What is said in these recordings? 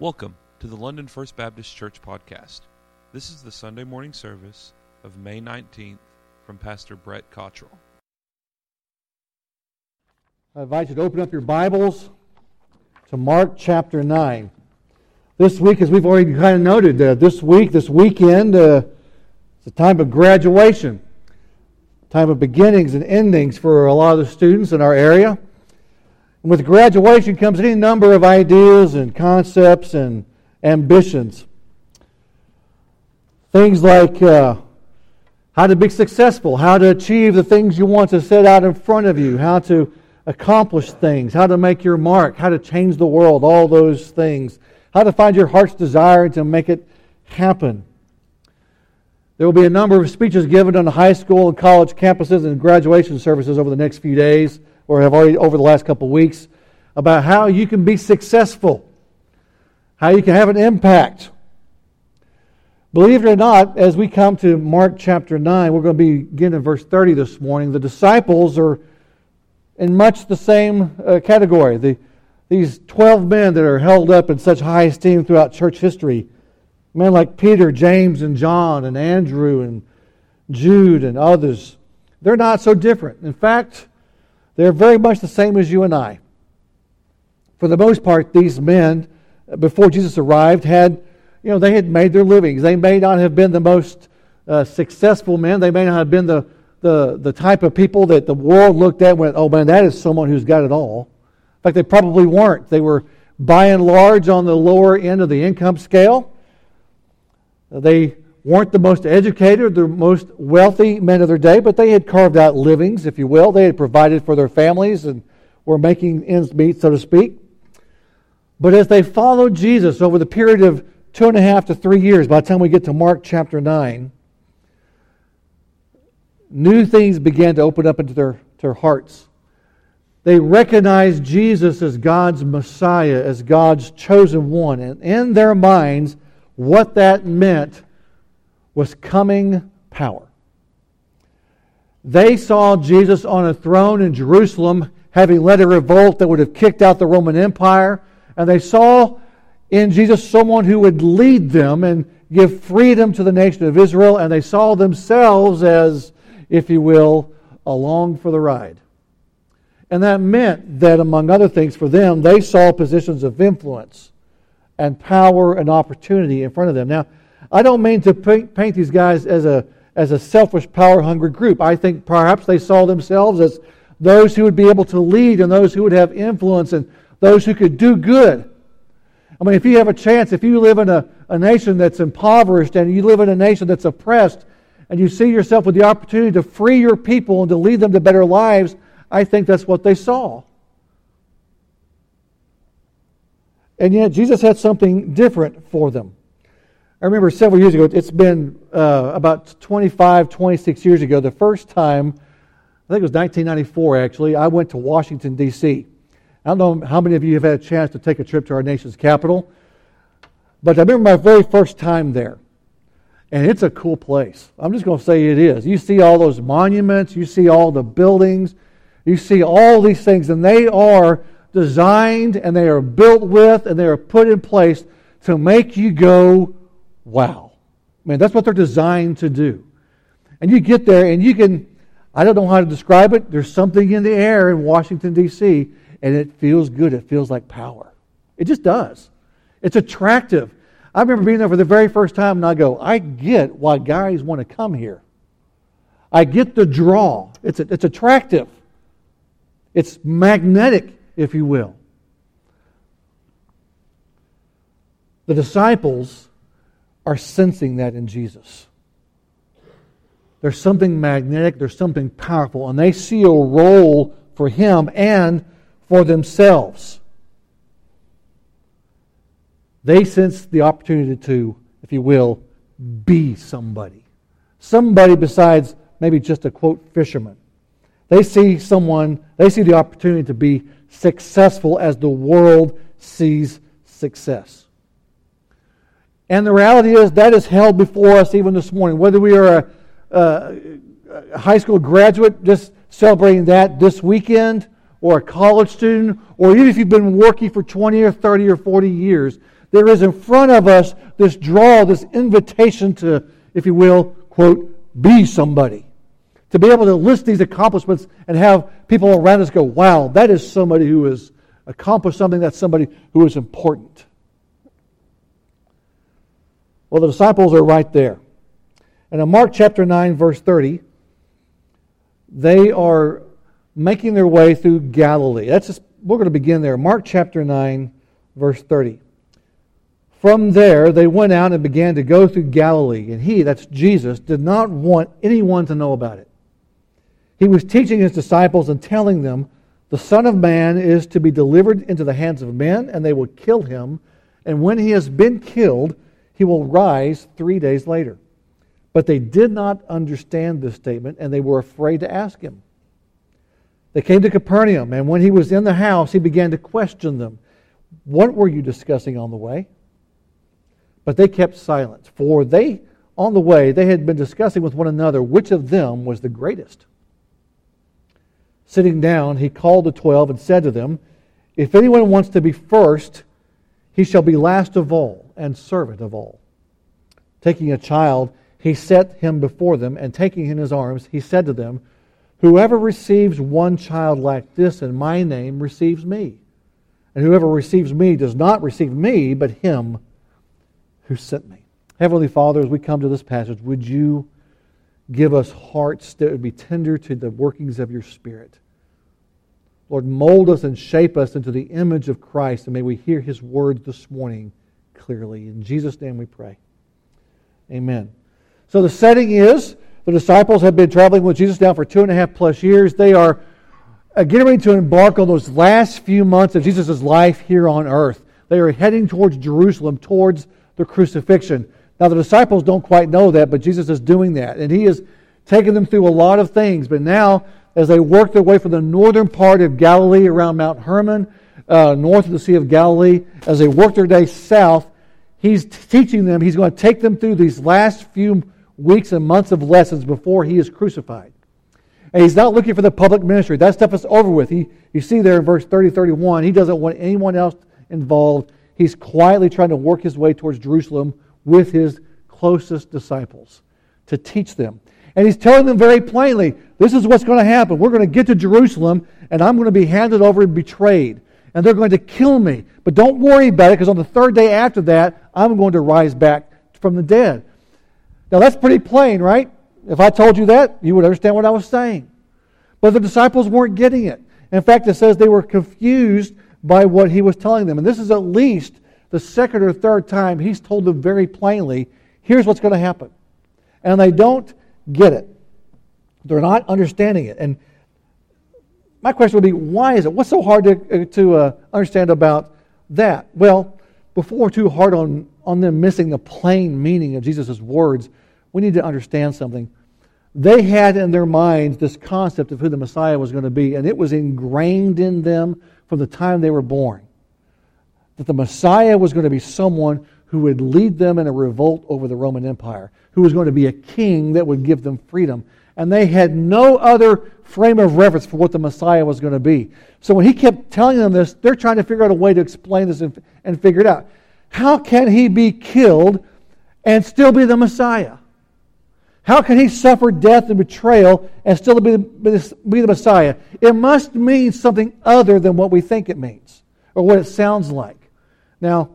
Welcome to the London First Baptist Church podcast. This is the Sunday morning service of May 19th from Pastor Brett Cottrell. I invite you to open up your Bibles to Mark chapter 9. This week, as we've already kind of noted, uh, this week, this weekend, uh, it's a time of graduation, time of beginnings and endings for a lot of the students in our area. And with graduation comes any number of ideas and concepts and ambitions. Things like uh, how to be successful, how to achieve the things you want to set out in front of you, how to accomplish things, how to make your mark, how to change the world, all those things, how to find your heart's desire and to make it happen. There will be a number of speeches given on the high school and college campuses and graduation services over the next few days or have already over the last couple of weeks about how you can be successful, how you can have an impact. Believe it or not, as we come to Mark chapter 9, we're going to begin in verse 30 this morning. The disciples are in much the same uh, category. The, these 12 men that are held up in such high esteem throughout church history, men like Peter, James, and John, and Andrew, and Jude, and others, they're not so different. In fact, they're very much the same as you and I. For the most part, these men, before Jesus arrived, had, you know, they had made their livings. They may not have been the most uh, successful men. They may not have been the, the, the type of people that the world looked at and went, oh man, that is someone who's got it all. In fact, they probably weren't. They were, by and large, on the lower end of the income scale. They weren't the most educated, the most wealthy men of their day, but they had carved out livings, if you will. They had provided for their families and were making ends meet, so to speak. But as they followed Jesus over the period of two and a half to three years, by the time we get to Mark chapter 9, new things began to open up into their, their hearts. They recognized Jesus as God's Messiah, as God's chosen one. And in their minds, what that meant was coming power. They saw Jesus on a throne in Jerusalem, having led a revolt that would have kicked out the Roman Empire. And they saw in Jesus someone who would lead them and give freedom to the nation of Israel. And they saw themselves as, if you will, along for the ride. And that meant that, among other things, for them, they saw positions of influence and power and opportunity in front of them. Now, I don't mean to paint, paint these guys as a, as a selfish, power hungry group. I think perhaps they saw themselves as those who would be able to lead and those who would have influence and those who could do good. I mean, if you have a chance, if you live in a, a nation that's impoverished and you live in a nation that's oppressed, and you see yourself with the opportunity to free your people and to lead them to better lives, I think that's what they saw. And yet, Jesus had something different for them. I remember several years ago, it's been uh, about 25, 26 years ago, the first time, I think it was 1994 actually, I went to Washington, D.C. I don't know how many of you have had a chance to take a trip to our nation's capital, but I remember my very first time there. And it's a cool place. I'm just going to say it is. You see all those monuments, you see all the buildings, you see all these things, and they are designed and they are built with and they are put in place to make you go, wow. Man, that's what they're designed to do. And you get there and you can, I don't know how to describe it. There's something in the air in Washington, D.C., and it feels good. It feels like power. It just does. It's attractive. I remember being there for the very first time, and I go, I get why guys want to come here. I get the draw. It's, it's attractive, it's magnetic, if you will. The disciples are sensing that in Jesus. There's something magnetic, there's something powerful, and they see a role for him and for themselves. They sense the opportunity to, if you will, be somebody. Somebody besides maybe just a quote fisherman. They see someone, they see the opportunity to be successful as the world sees success. And the reality is that is held before us even this morning. Whether we are a, a, high school graduate just celebrating that this weekend, or a college student, or even if you've been working for 20 or 30 or 40 years, There is in front of us this draw, this invitation to, if you will, quote, be somebody. To be able to list these accomplishments and have people around us go, wow, that is somebody who has accomplished something, that's somebody who is important. Well, the disciples are right there. And in Mark chapter 9, verse 30, they are making their way through Galilee. That's just, we're going to begin there. Mark chapter 9, verse 30. From there, they went out and began to go through Galilee, and he, that's Jesus, did not want anyone to know about it. He was teaching his disciples and telling them, The Son of Man is to be delivered into the hands of men, and they will kill him, and when he has been killed, he will rise three days later. But they did not understand this statement, and they were afraid to ask him. They came to Capernaum, and when he was in the house, he began to question them. What were you discussing on the way? But they kept silence, for they, on the way, they had been discussing with one another which of them was the greatest. Sitting down, he called the twelve and said to them, If anyone wants to be first, he shall be last of all and servant of all. Taking a child, he set him before them, and taking him in his arms, he said to them, Whoever receives one child like this in my name receives me. And whoever receives me does not receive me, but him who sent me. Heavenly Father, as we come to this passage, would you give us hearts that would be tender to the workings of your Spirit? Lord, mold us and shape us into the image of Christ, and may we hear his words this morning clearly. In Jesus' name we pray. Amen. So the setting is the disciples have been traveling with Jesus now for two and a half plus years. They are uh, getting ready to embark on those last few months of Jesus' life here on earth. They are heading towards Jerusalem, towards the crucifixion. Now, the disciples don't quite know that, but Jesus is doing that. And he is taking them through a lot of things. But now, as they work their way from the northern part of Galilee around Mount Hermon, uh, north of the Sea of Galilee, as they work their day south, he's teaching them, he's going to take them through these last few weeks and months of lessons before he is crucified. And he's not looking for the public ministry. That stuff is over with. He, you see there in verse 30, 31, he doesn't want anyone else involved. He's quietly trying to work his way towards Jerusalem with his closest disciples to teach them. And he's telling them very plainly, this is what's going to happen. We're going to get to Jerusalem, and I'm going to be handed over and betrayed. And they're going to kill me. But don't worry about it, because on the third day after that, I'm going to rise back from the dead. Now, that's pretty plain, right? If I told you that, you would understand what I was saying. But the disciples weren't getting it. In fact, it says they were confused by what he was telling them. And this is at least the second or third time he's told them very plainly here's what's going to happen. And they don't get it. They're not understanding it. And my question would be why is it? What's so hard to, uh, to uh, understand about that? Well, before we're too hard on, on them missing the plain meaning of Jesus' words, we need to understand something. They had in their minds this concept of who the Messiah was going to be, and it was ingrained in them from the time they were born. That the Messiah was going to be someone who would lead them in a revolt over the Roman Empire, who was going to be a king that would give them freedom. And they had no other frame of reference for what the Messiah was going to be. So when he kept telling them this, they're trying to figure out a way to explain this and, and figure it out. How can he be killed and still be the Messiah? How can he suffer death and betrayal and still be the, be the Messiah? It must mean something other than what we think it means or what it sounds like. Now,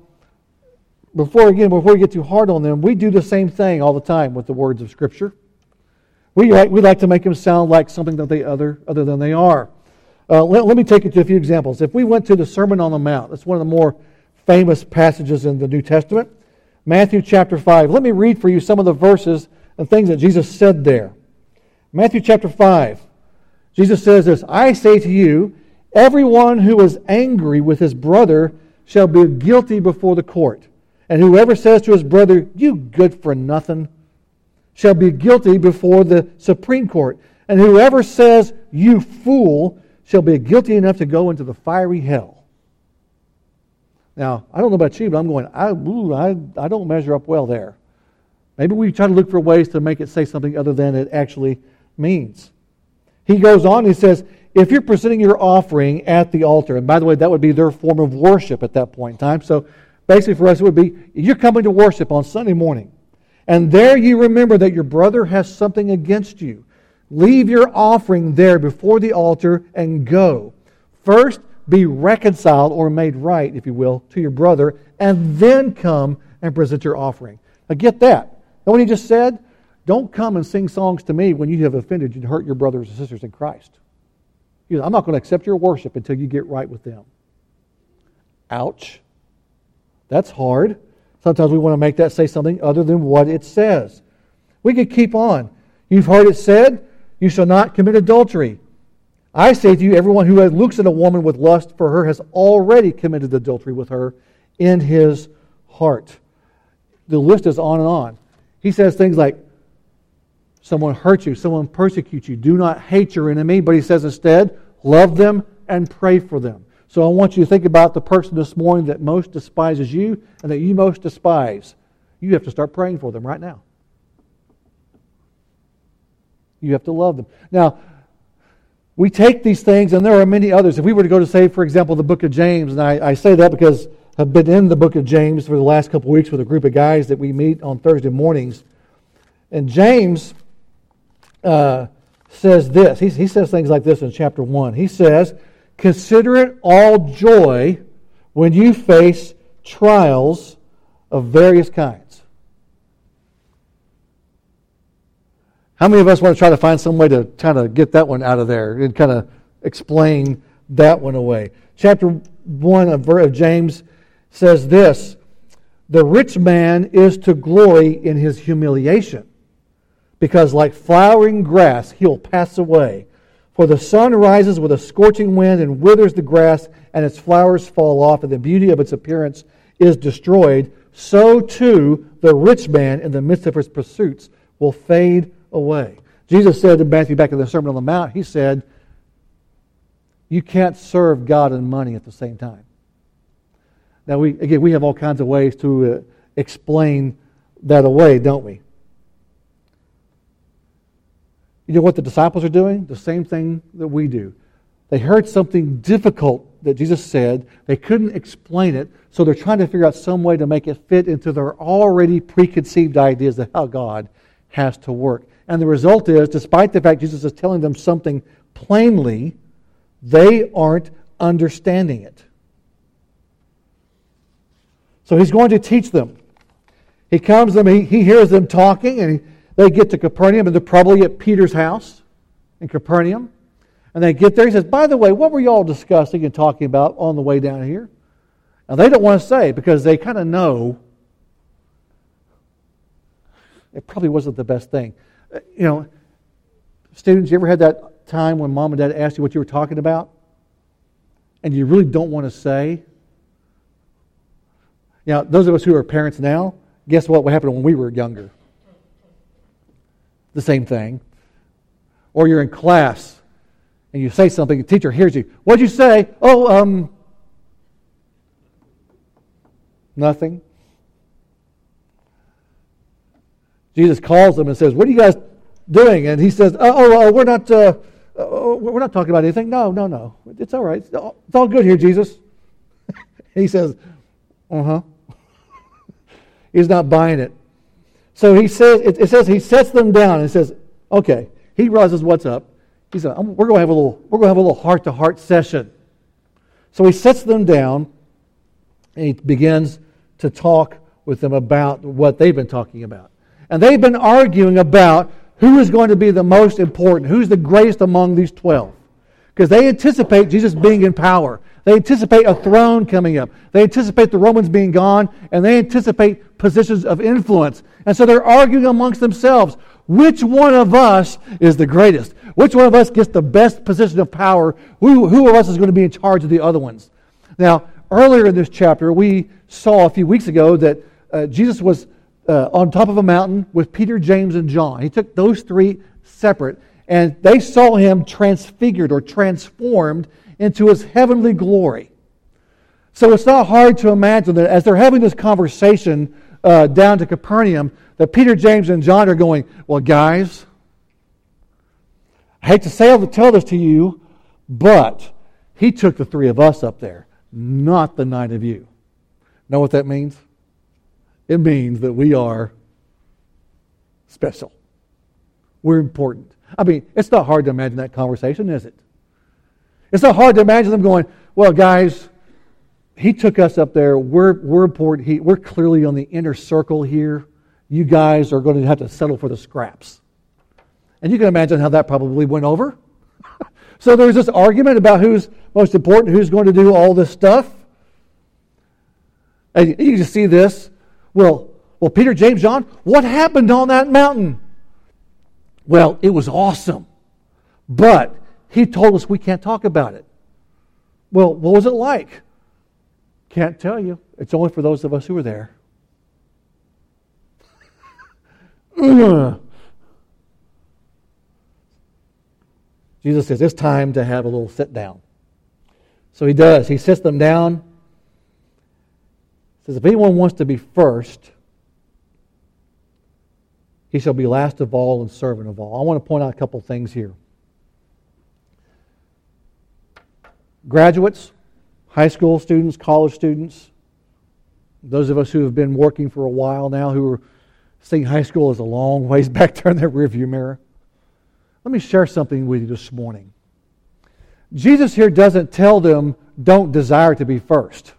before again, before we get too hard on them, we do the same thing all the time with the words of Scripture. We like, we like to make them sound like something that they other other than they are. Uh, let, let me take you to a few examples. If we went to the Sermon on the Mount, that's one of the more famous passages in the New Testament, Matthew chapter 5. Let me read for you some of the verses and things that Jesus said there. Matthew chapter 5. Jesus says this I say to you, everyone who is angry with his brother shall be guilty before the court. And whoever says to his brother, You good for nothing, shall be guilty before the Supreme Court. And whoever says, You fool, shall be guilty enough to go into the fiery hell. Now, I don't know about you, but I'm going, I, ooh, I, I don't measure up well there. Maybe we try to look for ways to make it say something other than it actually means. He goes on, he says, if you're presenting your offering at the altar, and by the way, that would be their form of worship at that point in time. So basically for us, it would be you're coming to worship on Sunday morning, and there you remember that your brother has something against you. Leave your offering there before the altar and go. First, be reconciled or made right, if you will, to your brother, and then come and present your offering. Now, get that. Know what he just said? Don't come and sing songs to me when you have offended and hurt your brothers and sisters in Christ. I'm not going to accept your worship until you get right with them. Ouch. That's hard. Sometimes we want to make that say something other than what it says. We could keep on. You've heard it said, You shall not commit adultery. I say to you, everyone who looks at a woman with lust for her has already committed adultery with her in his heart. The list is on and on. He says things like, someone hurts you, someone persecutes you, do not hate your enemy, but he says instead, love them and pray for them. So I want you to think about the person this morning that most despises you and that you most despise. You have to start praying for them right now. You have to love them. Now, we take these things, and there are many others. If we were to go to, say, for example, the book of James, and I, I say that because I've been in the book of James for the last couple of weeks with a group of guys that we meet on Thursday mornings. And James uh, says this. He, he says things like this in chapter 1. He says, Consider it all joy when you face trials of various kinds How many of us want to try to find some way to kind of get that one out of there and kind of explain that one away? Chapter 1 of James says this The rich man is to glory in his humiliation, because like flowering grass, he'll pass away. For the sun rises with a scorching wind and withers the grass, and its flowers fall off, and the beauty of its appearance is destroyed. So too the rich man in the midst of his pursuits will fade away. Jesus said to Matthew back in the Sermon on the Mount, He said, You can't serve God and money at the same time. Now, we, again, we have all kinds of ways to uh, explain that away, don't we? You know what the disciples are doing? The same thing that we do. They heard something difficult that Jesus said. They couldn't explain it, so they're trying to figure out some way to make it fit into their already preconceived ideas of how God has to work. And the result is, despite the fact Jesus is telling them something plainly, they aren't understanding it. So he's going to teach them. He comes to them, he, he hears them talking, and he, they get to Capernaum, and they're probably at Peter's house in Capernaum. And they get there. He says, By the way, what were you all discussing and talking about on the way down here? Now, they don't want to say because they kind of know it probably wasn't the best thing. Uh, you know, students, you ever had that time when mom and dad asked you what you were talking about? And you really don't want to say? Now, those of us who are parents now, guess what? What happened when we were younger? The same thing. Or you're in class and you say something, the teacher hears you. What'd you say? Oh, um, nothing. Jesus calls them and says, What are you guys doing? And he says, Oh, oh, oh we're not. Uh, oh, we're not talking about anything. No, no, no. It's all right. It's all, it's all good here, Jesus. he says, Uh huh. He's not buying it. So he says, it, it, says he sets them down and says, Okay. He realizes what's up. He said, We're going to have a little, we're going to have a little heart to heart session. So he sets them down and he begins to talk with them about what they've been talking about. And they've been arguing about who is going to be the most important, who's the greatest among these 12. Because they anticipate Jesus being in power. They anticipate a throne coming up. They anticipate the Romans being gone, and they anticipate positions of influence. And so they're arguing amongst themselves which one of us is the greatest? Which one of us gets the best position of power? Who, who of us is going to be in charge of the other ones? Now, earlier in this chapter, we saw a few weeks ago that uh, Jesus was uh, on top of a mountain with Peter, James, and John. He took those three separate, and they saw him transfigured or transformed into his heavenly glory. So it's not hard to imagine that as they're having this conversation uh, down to Capernaum, that Peter, James, and John are going, Well, guys, I hate to say tell this to you, but he took the three of us up there, not the nine of you. Know what that means? It means that we are special. We're important. I mean, it's not hard to imagine that conversation, is it? It's not hard to imagine them going, well, guys, he took us up there. We're, we're important. He, we're clearly on the inner circle here. You guys are going to have to settle for the scraps. And you can imagine how that probably went over. so there's this argument about who's most important, who's going to do all this stuff. And you just see this. Well, well, Peter, James, John, what happened on that mountain? Well, it was awesome. But he told us we can't talk about it. Well, what was it like? Can't tell you. It's only for those of us who were there. Jesus says, It's time to have a little sit down. So he does. He sits them down. He says, If anyone wants to be first, he shall be last of all and servant of all. I want to point out a couple things here. Graduates, high school students, college students, those of us who have been working for a while now who are seeing high school as a long ways back there in their rearview mirror. Let me share something with you this morning. Jesus here doesn't tell them, don't desire to be first.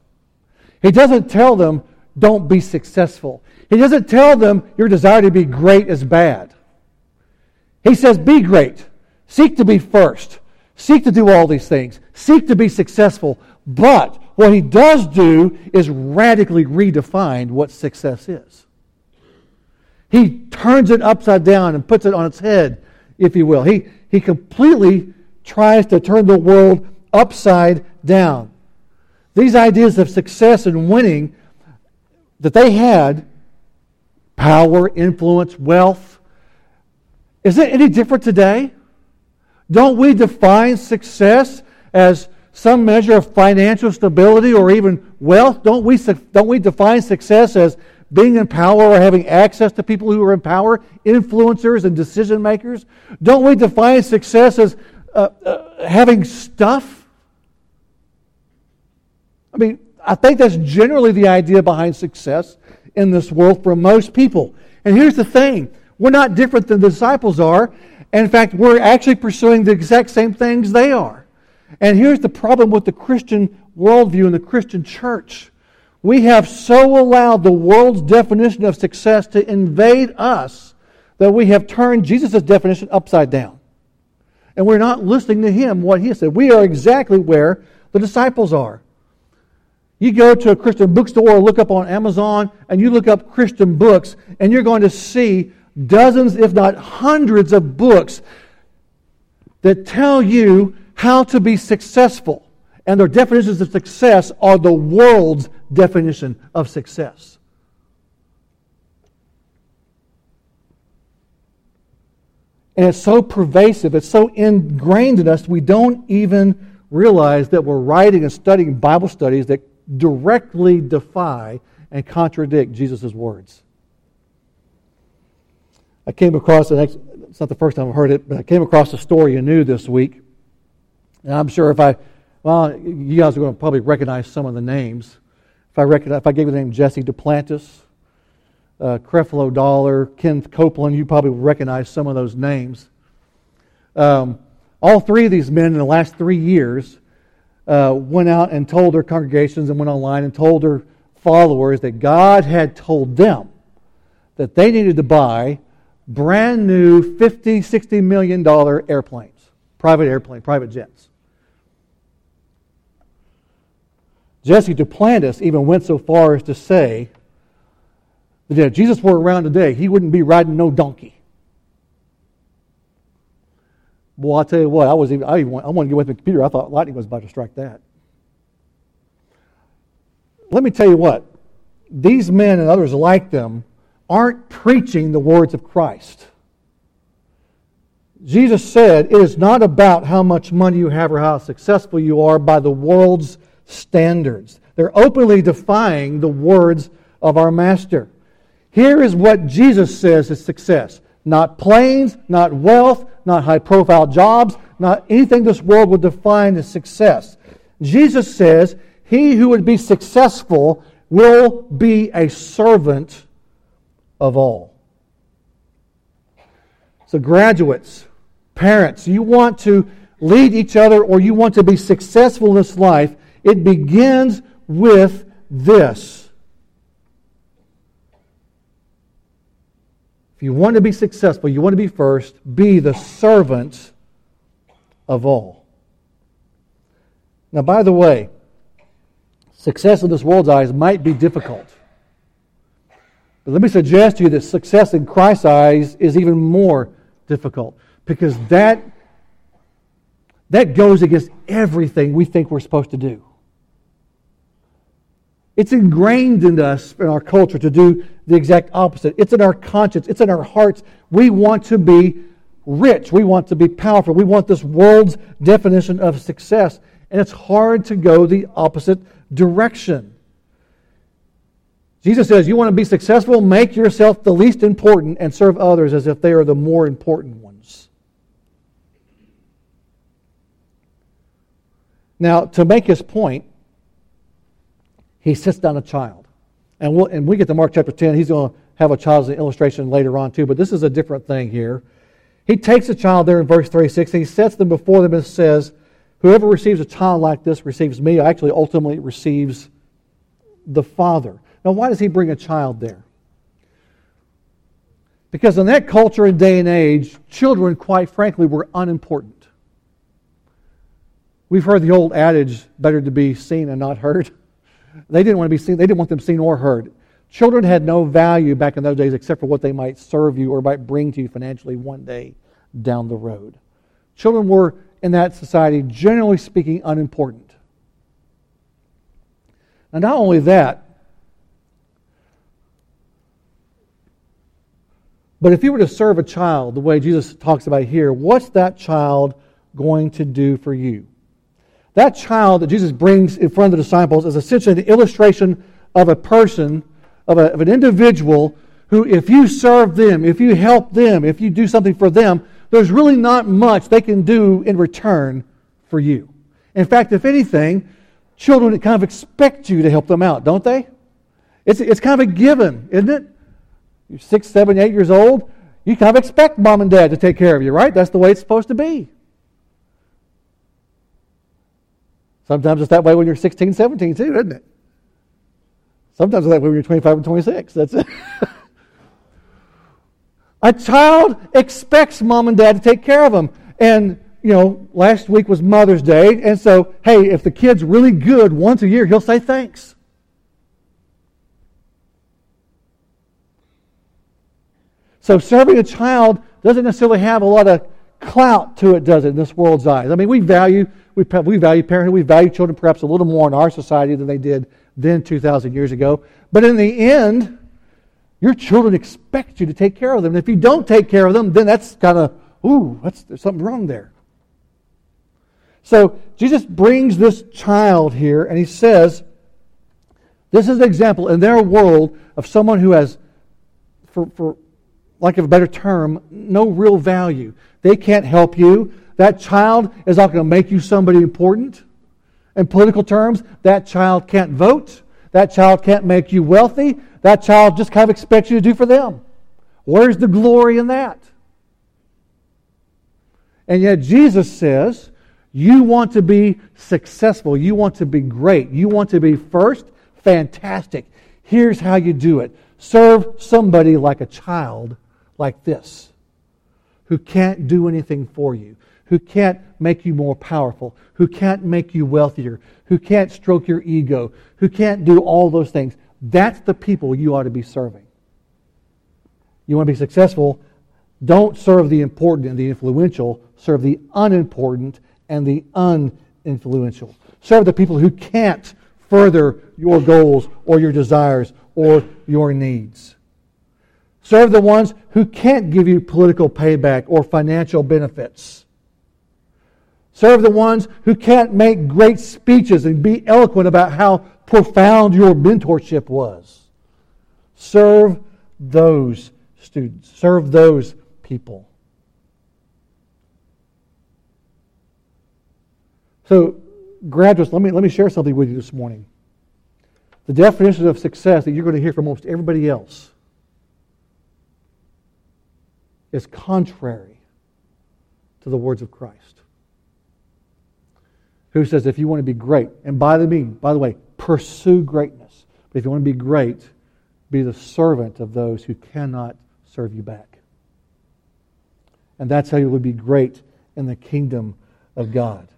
He doesn't tell them, don't be successful. He doesn't tell them, your desire to be great is bad. He says, be great. Seek to be first. Seek to do all these things. Seek to be successful. But what he does do is radically redefine what success is. He turns it upside down and puts it on its head if you will. He, he completely tries to turn the world upside down. These ideas of success and winning that they had power, influence, wealth is it any different today? Don't we define success as some measure of financial stability or even wealth? Don't we, don't we define success as being in power or having access to people who are in power, influencers and decision makers? Don't we define success as uh, uh, having stuff? I mean, I think that's generally the idea behind success in this world for most people. And here's the thing we're not different than the disciples are. in fact, we're actually pursuing the exact same things they are. And here's the problem with the Christian worldview and the Christian church we have so allowed the world's definition of success to invade us that we have turned Jesus' definition upside down. And we're not listening to him, what he said. We are exactly where the disciples are. You go to a Christian bookstore or look up on Amazon and you look up Christian books, and you're going to see dozens, if not hundreds, of books that tell you how to be successful and their definitions of success are the world's definition of success. And it's so pervasive, it's so ingrained in us, we don't even realize that we're writing and studying Bible studies that directly defy and contradict Jesus' words. I came across, it's not the first time I've heard it, but I came across a story new this week. And I'm sure if I well, you guys are going to probably recognize some of the names. If I, recognize, if I gave you the name Jesse Duplantis, uh, Creflo Dollar, Kenneth Copeland, you probably recognize some of those names. Um, all three of these men in the last three years uh, went out and told their congregations and went online and told their followers that God had told them that they needed to buy brand new 50, 60 million dollar airplanes, private airplane, private jets. Jesse Duplantis even went so far as to say that if Jesus were around today, he wouldn't be riding no donkey. Well, I tell you what, I was even I even I wanted to get away with the computer. I thought lightning was about to strike that. Let me tell you what, these men and others like them aren't preaching the words of Christ. Jesus said, It is not about how much money you have or how successful you are by the world's standards. They're openly defying the words of our Master. Here is what Jesus says is success not planes, not wealth, not high profile jobs, not anything this world would define as success. Jesus says, He who would be successful will be a servant of all. So, graduates, parents, you want to lead each other or you want to be successful in this life, it begins with this. If you want to be successful, you want to be first, be the servant of all. Now, by the way, success in this world's eyes might be difficult. But let me suggest to you that success in Christ's eyes is even more difficult because that, that goes against everything we think we're supposed to do. It's ingrained in us, in our culture, to do the exact opposite. It's in our conscience, it's in our hearts. We want to be rich, we want to be powerful, we want this world's definition of success. And it's hard to go the opposite direction. Jesus says, You want to be successful? Make yourself the least important and serve others as if they are the more important ones. Now, to make his point, he sits down a child. And, we'll, and we get to Mark chapter 10. He's going to have a child as an illustration later on, too, but this is a different thing here. He takes a child there in verse 36 and he sets them before them and says, Whoever receives a child like this receives me, actually ultimately receives the Father. Now, why does he bring a child there? Because in that culture and day and age, children, quite frankly, were unimportant. We've heard the old adage, better to be seen and not heard. They didn't want to be seen, they didn't want them seen or heard. Children had no value back in those days except for what they might serve you or might bring to you financially one day down the road. Children were, in that society, generally speaking, unimportant. And not only that, But if you were to serve a child the way Jesus talks about here, what's that child going to do for you? That child that Jesus brings in front of the disciples is essentially an illustration of a person, of, a, of an individual who, if you serve them, if you help them, if you do something for them, there's really not much they can do in return for you. In fact, if anything, children kind of expect you to help them out, don't they? It's, it's kind of a given, isn't it? You're six, seven, eight years old. You kind of expect mom and dad to take care of you, right? That's the way it's supposed to be. Sometimes it's that way when you're 16, 17, too, isn't it? Sometimes it's that way when you're 25 and 26. That's it. A child expects mom and dad to take care of them. And, you know, last week was Mother's Day. And so, hey, if the kid's really good once a year, he'll say thanks. So serving a child doesn't necessarily have a lot of clout to it, does it, in this world's eyes? I mean, we value we, we value parenthood, we value children perhaps a little more in our society than they did then 2,000 years ago. But in the end, your children expect you to take care of them. And if you don't take care of them, then that's kind of, ooh, that's, there's something wrong there. So Jesus brings this child here and he says, this is an example in their world of someone who has, for, for lack of a better term, no real value. They can't help you. That child is not going to make you somebody important. In political terms, that child can't vote. That child can't make you wealthy. That child just kind of expects you to do for them. Where's the glory in that? And yet Jesus says, you want to be successful. You want to be great. You want to be first? Fantastic. Here's how you do it serve somebody like a child like this who can't do anything for you, who can't make you more powerful, who can't make you wealthier, who can't stroke your ego, who can't do all those things. That's the people you ought to be serving. You want to be successful? Don't serve the important and the influential, serve the unimportant and the uninfluential. Serve the people who can't further your goals or your desires or your needs. Serve the ones who can't give you political payback or financial benefits. Serve the ones who can't make great speeches and be eloquent about how profound your mentorship was. Serve those students. Serve those people. So, graduates, let me, let me share something with you this morning. the definition of success that you're going to hear from almost everybody else is contrary to the words of Christ. Who says if you want to be great, and by the mean, by the way, pursue greatness. But if you want to be great, be the servant of those who cannot serve you back. And that's how you will be great in the kingdom of God.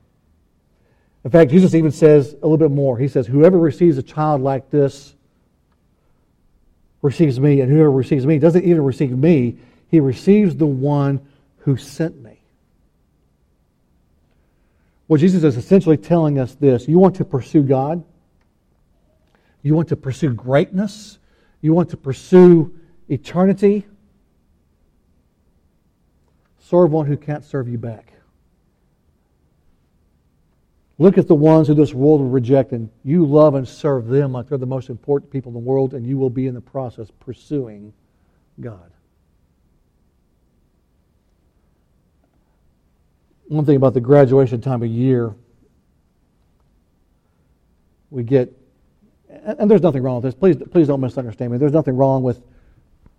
In fact, Jesus even says a little bit more. He says, Whoever receives a child like this receives me, and whoever receives me doesn't even receive me, he receives the one who sent me. Well, Jesus is essentially telling us this you want to pursue God, you want to pursue greatness, you want to pursue eternity. Serve one who can't serve you back. Look at the ones who this world will reject, and you love and serve them like they're the most important people in the world, and you will be in the process pursuing God. One thing about the graduation time of year, we get, and there's nothing wrong with this. Please, please don't misunderstand me. There's nothing wrong with,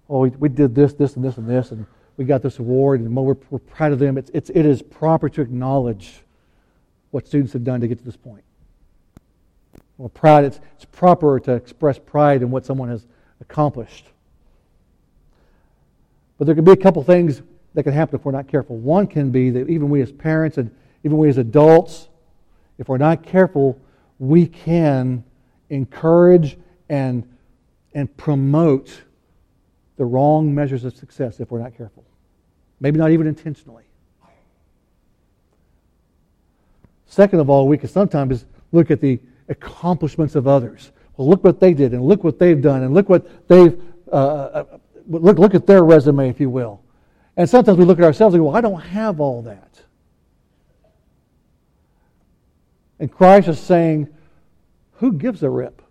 oh, we, did this, this, and this, and this, and we got this award, and we're, we're proud of them. It's, it's, it is proper to acknowledge what students have done to get to this point. Well, pride, it's, it's proper to express pride in what someone has accomplished. But there can be a couple things that can happen if we're not careful. One can be that even we as parents and even we as adults, if we're not careful, we can encourage and, and promote the wrong measures of success if we're not careful. Maybe not even intentionally. Second of all, we can sometimes look at the accomplishments of others. Well, look what they did, and look what they've done, and look what they've uh, uh, look look at their resume, if you will. And sometimes we look at ourselves and go, "Well, I don't have all that." And Christ is saying, "Who gives a rip?"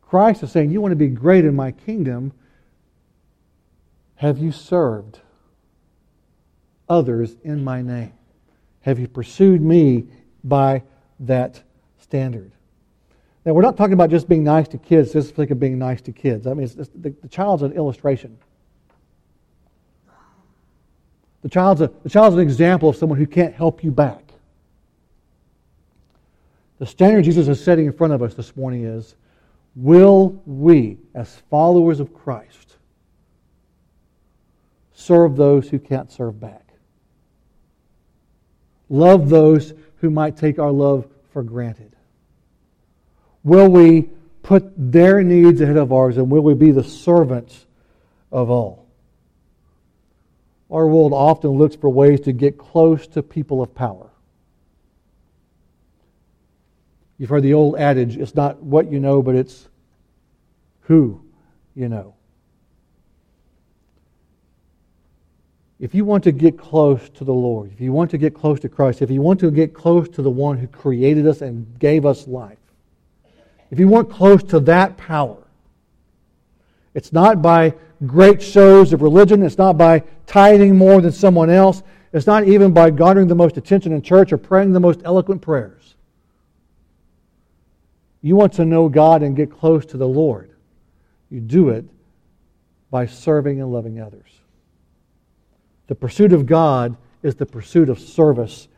Christ is saying, "You want to be great in my kingdom? Have you served others in my name?" have you pursued me by that standard? Now, we're not talking about just being nice to kids, just think of being nice to kids. I mean, it's, the, the child's an illustration. The child's, a, the child's an example of someone who can't help you back. The standard Jesus is setting in front of us this morning is will we, as followers of Christ, serve those who can't serve back? love those who might take our love for granted? Will we put their needs ahead of ours and will we be the servants of all? Our world often looks for ways to get close to people of power. You've heard the old adage it's not what you know, but it's who you know. if you want to get close to the Lord, if you want to get close to Christ, if you want to get close to the one who created us and gave us life, if you want close to that power, it's not by great shows of religion, it's not by tithing more than someone else, it's not even by garnering the most attention in church or praying the most eloquent prayers. You want to know God and get close to the Lord. You do it by serving and loving others. The pursuit of God is the pursuit of service.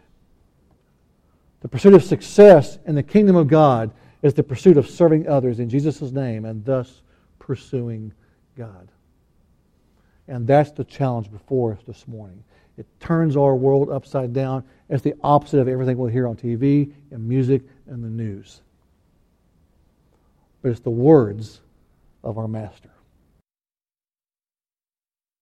The pursuit of success in the kingdom of God is the pursuit of serving others in Jesus' name and thus pursuing God. And that's the challenge before us this morning. It turns our world upside down. It's the opposite of everything we'll hear on TV and music and the news. But it's the words of our Master.